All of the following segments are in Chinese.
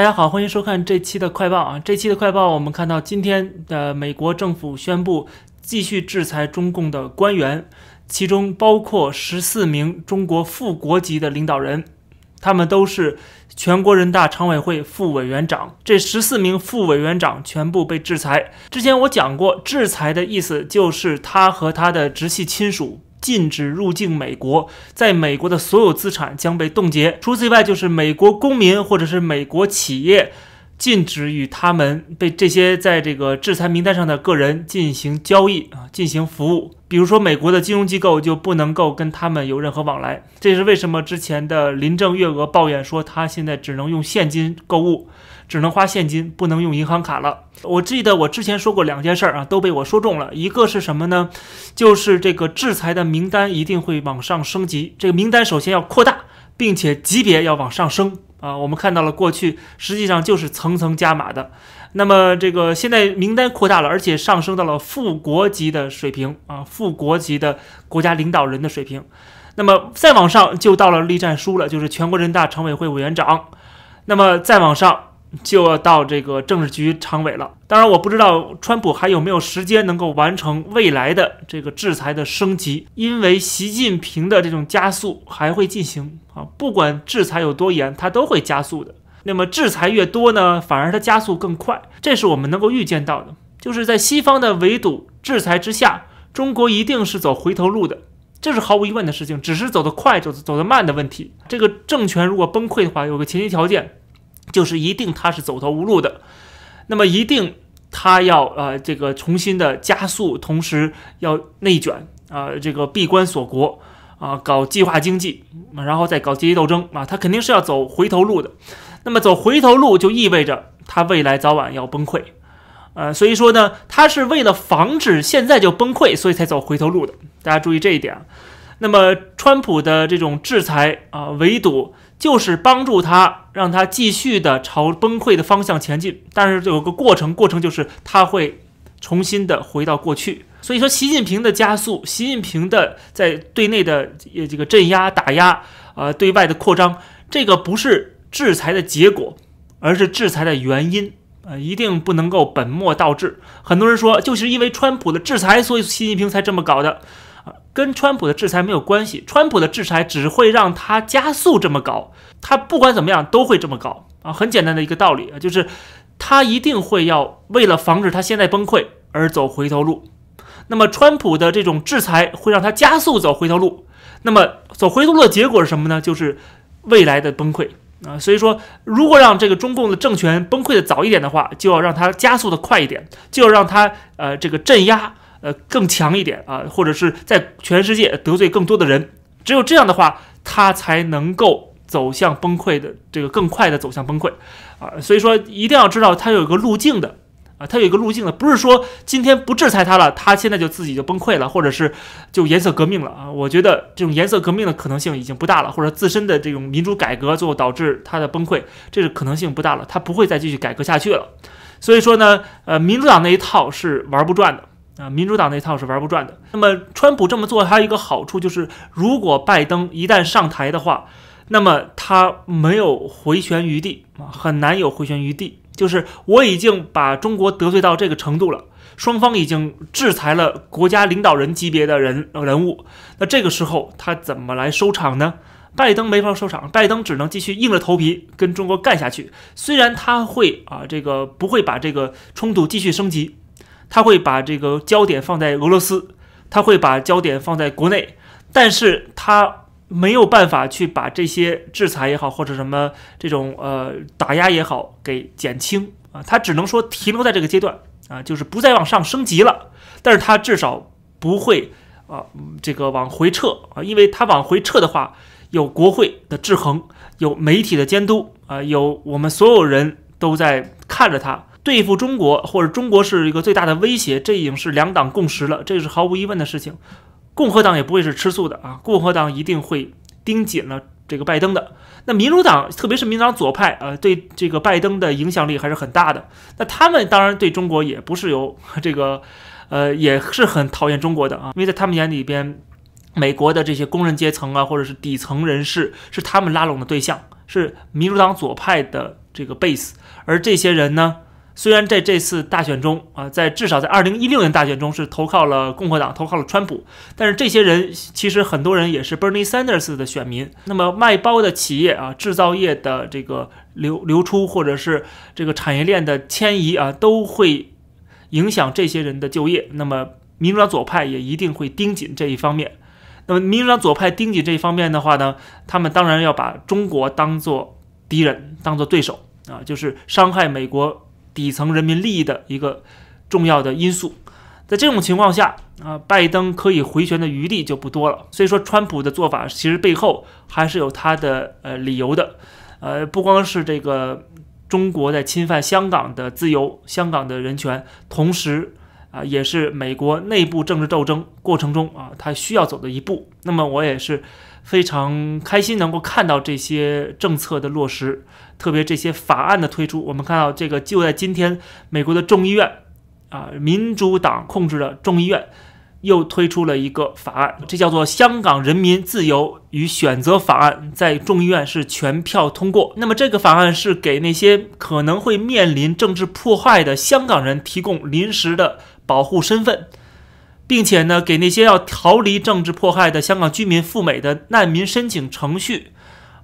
大家好，欢迎收看这期的快报啊！这期的快报，我们看到今天的美国政府宣布继续制裁中共的官员，其中包括十四名中国副国级的领导人，他们都是全国人大常委会副委员长。这十四名副委员长全部被制裁。之前我讲过，制裁的意思就是他和他的直系亲属。禁止入境美国，在美国的所有资产将被冻结。除此以外，就是美国公民或者是美国企业，禁止与他们被这些在这个制裁名单上的个人进行交易啊，进行服务。比如说，美国的金融机构就不能够跟他们有任何往来。这是为什么之前的林郑月娥抱怨说，他现在只能用现金购物。只能花现金，不能用银行卡了。我记得我之前说过两件事儿啊，都被我说中了。一个是什么呢？就是这个制裁的名单一定会往上升级。这个名单首先要扩大，并且级别要往上升啊。我们看到了过去实际上就是层层加码的。那么这个现在名单扩大了，而且上升到了副国级的水平啊，副国级的国家领导人的水平。那么再往上就到了栗战书了，就是全国人大常委会委员长。那么再往上。就要到这个政治局常委了。当然，我不知道川普还有没有时间能够完成未来的这个制裁的升级，因为习近平的这种加速还会进行啊。不管制裁有多严，它都会加速的。那么制裁越多呢，反而它加速更快，这是我们能够预见到的。就是在西方的围堵制裁之下，中国一定是走回头路的，这是毫无疑问的事情，只是走得快走走得慢的问题。这个政权如果崩溃的话，有个前提条件。就是一定他是走投无路的，那么一定他要呃这个重新的加速，同时要内卷啊，这个闭关锁国啊，搞计划经济，然后再搞阶级斗争啊，他肯定是要走回头路的。那么走回头路就意味着他未来早晚要崩溃，呃，所以说呢，他是为了防止现在就崩溃，所以才走回头路的。大家注意这一点。那么川普的这种制裁啊，围堵。就是帮助他，让他继续的朝崩溃的方向前进，但是有个过程，过程就是他会重新的回到过去。所以说，习近平的加速，习近平的在对内的这个镇压、打压，呃，对外的扩张，这个不是制裁的结果，而是制裁的原因，呃，一定不能够本末倒置。很多人说，就是因为川普的制裁，所以习近平才这么搞的。跟川普的制裁没有关系，川普的制裁只会让他加速这么搞，他不管怎么样都会这么搞啊，很简单的一个道理啊，就是他一定会要为了防止他现在崩溃而走回头路。那么川普的这种制裁会让他加速走回头路，那么走回头路的结果是什么呢？就是未来的崩溃啊。所以说，如果让这个中共的政权崩溃的早一点的话，就要让它加速的快一点，就要让它呃这个镇压。呃，更强一点啊，或者是在全世界得罪更多的人，只有这样的话，他才能够走向崩溃的这个更快的走向崩溃啊。所以说，一定要知道他有一个路径的啊，他有一个路径的，不是说今天不制裁他了，他现在就自己就崩溃了，或者是就颜色革命了啊。我觉得这种颜色革命的可能性已经不大了，或者自身的这种民主改革最后导致他的崩溃，这个可能性不大了，他不会再继续改革下去了。所以说呢，呃，民主党那一套是玩不转的。啊，民主党那套是玩不转的。那么，川普这么做还有一个好处，就是如果拜登一旦上台的话，那么他没有回旋余地啊，很难有回旋余地。就是我已经把中国得罪到这个程度了，双方已经制裁了国家领导人级别的人人物，那这个时候他怎么来收场呢？拜登没法收场，拜登只能继续硬着头皮跟中国干下去。虽然他会啊，这个不会把这个冲突继续升级。他会把这个焦点放在俄罗斯，他会把焦点放在国内，但是他没有办法去把这些制裁也好，或者什么这种呃打压也好给减轻啊，他只能说停留在这个阶段啊，就是不再往上升级了，但是他至少不会啊这个往回撤啊，因为他往回撤的话，有国会的制衡，有媒体的监督啊，有我们所有人都在看着他。对付中国，或者中国是一个最大的威胁，这已经是两党共识了，这是毫无疑问的事情。共和党也不会是吃素的啊，共和党一定会盯紧了这个拜登的。那民主党，特别是民主党左派，呃，对这个拜登的影响力还是很大的。那他们当然对中国也不是有这个，呃，也是很讨厌中国的啊，因为在他们眼里边，美国的这些工人阶层啊，或者是底层人士，是他们拉拢的对象，是民主党左派的这个 base，而这些人呢，虽然在这次大选中啊，在至少在二零一六年大选中是投靠了共和党，投靠了川普，但是这些人其实很多人也是 Bernie Sanders 的选民。那么卖包的企业啊，制造业的这个流流出，或者是这个产业链的迁移啊，都会影响这些人的就业。那么民主党左派也一定会盯紧这一方面。那么民主党左派盯紧这一方面的话呢，他们当然要把中国当做敌人，当做对手啊，就是伤害美国底层人民利益的一个重要的因素。在这种情况下啊，拜登可以回旋的余地就不多了。所以说，川普的做法其实背后还是有他的呃理由的，呃，不光是这个中国在侵犯香港的自由、香港的人权，同时。啊，也是美国内部政治斗争过程中啊，他需要走的一步。那么我也是非常开心能够看到这些政策的落实，特别这些法案的推出。我们看到这个就在今天，美国的众议院啊，民主党控制的众议院又推出了一个法案，这叫做《香港人民自由与选择法案》，在众议院是全票通过。那么这个法案是给那些可能会面临政治迫害的香港人提供临时的。保护身份，并且呢，给那些要逃离政治迫害的香港居民赴美的难民申请程序，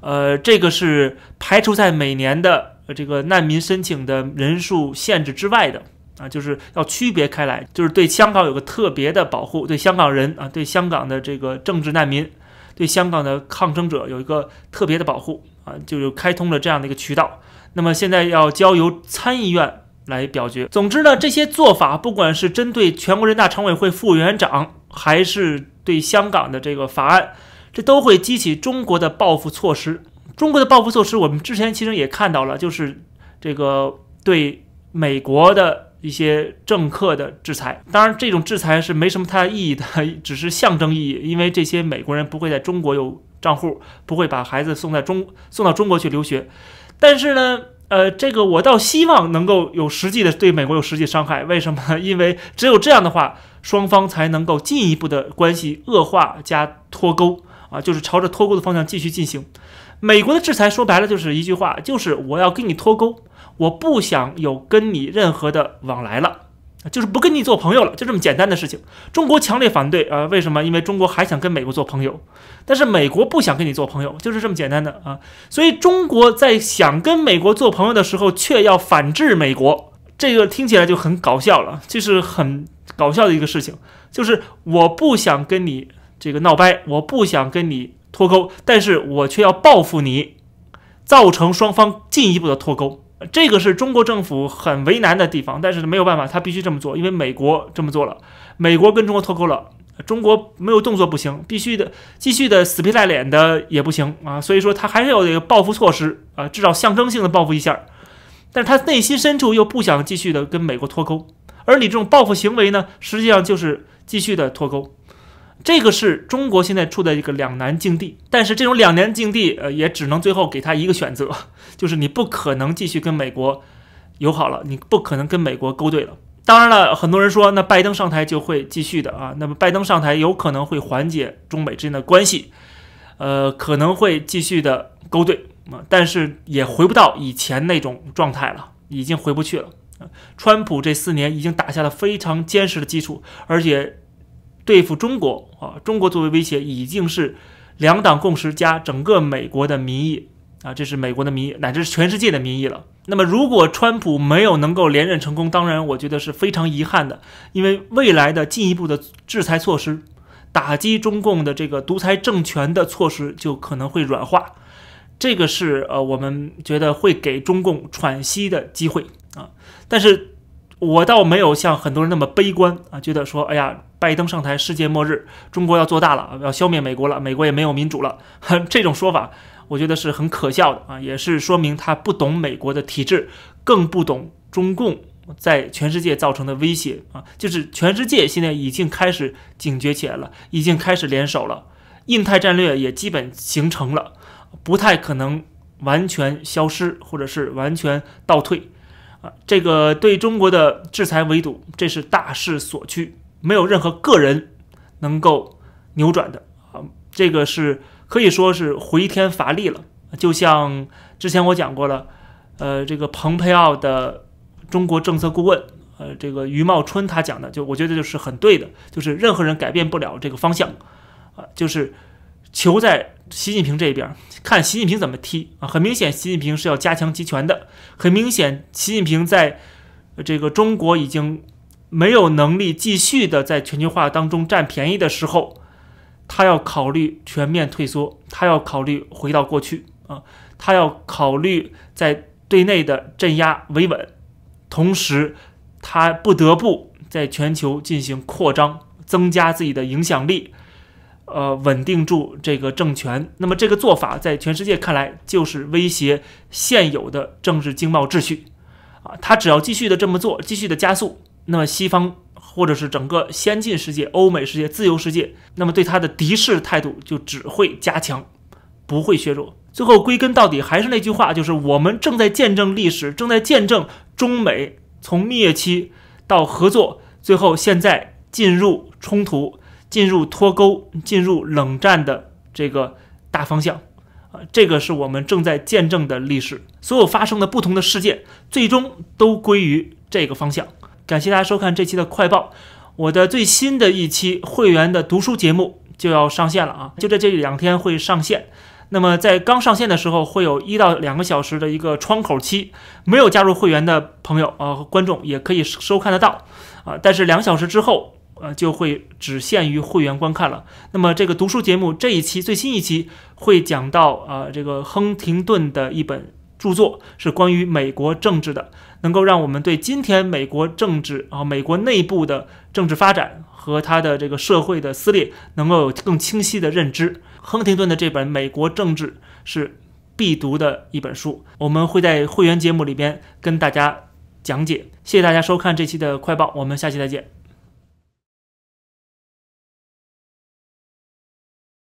呃，这个是排除在每年的这个难民申请的人数限制之外的啊，就是要区别开来，就是对香港有个特别的保护，对香港人啊，对香港的这个政治难民，对香港的抗争者有一个特别的保护啊，就开通了这样的一个渠道。那么现在要交由参议院。来表决。总之呢，这些做法，不管是针对全国人大常委会副委员长，还是对香港的这个法案，这都会激起中国的报复措施。中国的报复措施，我们之前其实也看到了，就是这个对美国的一些政客的制裁。当然，这种制裁是没什么太大意义的，只是象征意义，因为这些美国人不会在中国有账户，不会把孩子送在中送到中国去留学。但是呢？呃，这个我倒希望能够有实际的对美国有实际伤害。为什么？因为只有这样的话，双方才能够进一步的关系恶化加脱钩啊，就是朝着脱钩的方向继续进行。美国的制裁说白了就是一句话，就是我要跟你脱钩，我不想有跟你任何的往来了。就是不跟你做朋友了，就这么简单的事情。中国强烈反对啊！为什么？因为中国还想跟美国做朋友，但是美国不想跟你做朋友，就是这么简单的啊！所以中国在想跟美国做朋友的时候，却要反制美国，这个听起来就很搞笑了，就是很搞笑的一个事情。就是我不想跟你这个闹掰，我不想跟你脱钩，但是我却要报复你，造成双方进一步的脱钩。这个是中国政府很为难的地方，但是没有办法，他必须这么做，因为美国这么做了，美国跟中国脱钩了，中国没有动作不行，必须的继续的死皮赖脸的也不行啊，所以说他还是有这个报复措施啊，至少象征性的报复一下，但是他内心深处又不想继续的跟美国脱钩，而你这种报复行为呢，实际上就是继续的脱钩。这个是中国现在处在一个两难境地，但是这种两难境地，呃，也只能最后给他一个选择，就是你不可能继续跟美国友好了，你不可能跟美国勾兑了。当然了，很多人说，那拜登上台就会继续的啊，那么拜登上台有可能会缓解中美之间的关系，呃，可能会继续的勾兑啊，但是也回不到以前那种状态了，已经回不去了。川普这四年已经打下了非常坚实的基础，而且。对付中国啊，中国作为威胁已经是两党共识加整个美国的民意啊，这是美国的民意，乃至全世界的民意了。那么，如果川普没有能够连任成功，当然我觉得是非常遗憾的，因为未来的进一步的制裁措施，打击中共的这个独裁政权的措施就可能会软化，这个是呃我们觉得会给中共喘息的机会啊，但是。我倒没有像很多人那么悲观啊，觉得说，哎呀，拜登上台，世界末日，中国要做大了，要消灭美国了，美国也没有民主了，这种说法，我觉得是很可笑的啊，也是说明他不懂美国的体制，更不懂中共在全世界造成的威胁啊，就是全世界现在已经开始警觉起来了，已经开始联手了，印太战略也基本形成了，不太可能完全消失或者是完全倒退。这个对中国的制裁围堵，这是大势所趋，没有任何个人能够扭转的啊！这个是可以说是回天乏力了。就像之前我讲过了，呃，这个蓬佩奥的中国政策顾问，呃，这个余茂春他讲的，就我觉得就是很对的，就是任何人改变不了这个方向，啊，就是球在习近平这边，看习近平怎么踢啊。很明显，习近平是要加强集权的。很明显，习近平在这个中国已经没有能力继续的在全球化当中占便宜的时候，他要考虑全面退缩，他要考虑回到过去啊，他要考虑在。对内的镇压维稳，同时他不得不在全球进行扩张，增加自己的影响力，呃，稳定住这个政权。那么这个做法在全世界看来就是威胁现有的政治经贸秩序啊！他只要继续的这么做，继续的加速，那么西方或者是整个先进世界、欧美世界、自由世界，那么对他的敌视态度就只会加强，不会削弱。最后归根到底还是那句话，就是我们正在见证历史，正在见证中美从蜜月期到合作，最后现在进入冲突、进入脱钩、进入冷战的这个大方向啊，这个是我们正在见证的历史。所有发生的不同的事件，最终都归于这个方向。感谢大家收看这期的快报，我的最新的一期会员的读书节目就要上线了啊，就在这两天会上线。那么在刚上线的时候，会有一到两个小时的一个窗口期，没有加入会员的朋友啊，观众也可以收看得到啊。但是两小时之后，呃，就会只限于会员观看了。那么这个读书节目这一期最新一期会讲到啊，这个亨廷顿的一本著作，是关于美国政治的，能够让我们对今天美国政治啊，美国内部的政治发展和它的这个社会的撕裂，能够有更清晰的认知。亨廷顿的这本《美国政治》是必读的一本书，我们会在会员节目里边跟大家讲解。谢谢大家收看这期的快报，我们下期再见。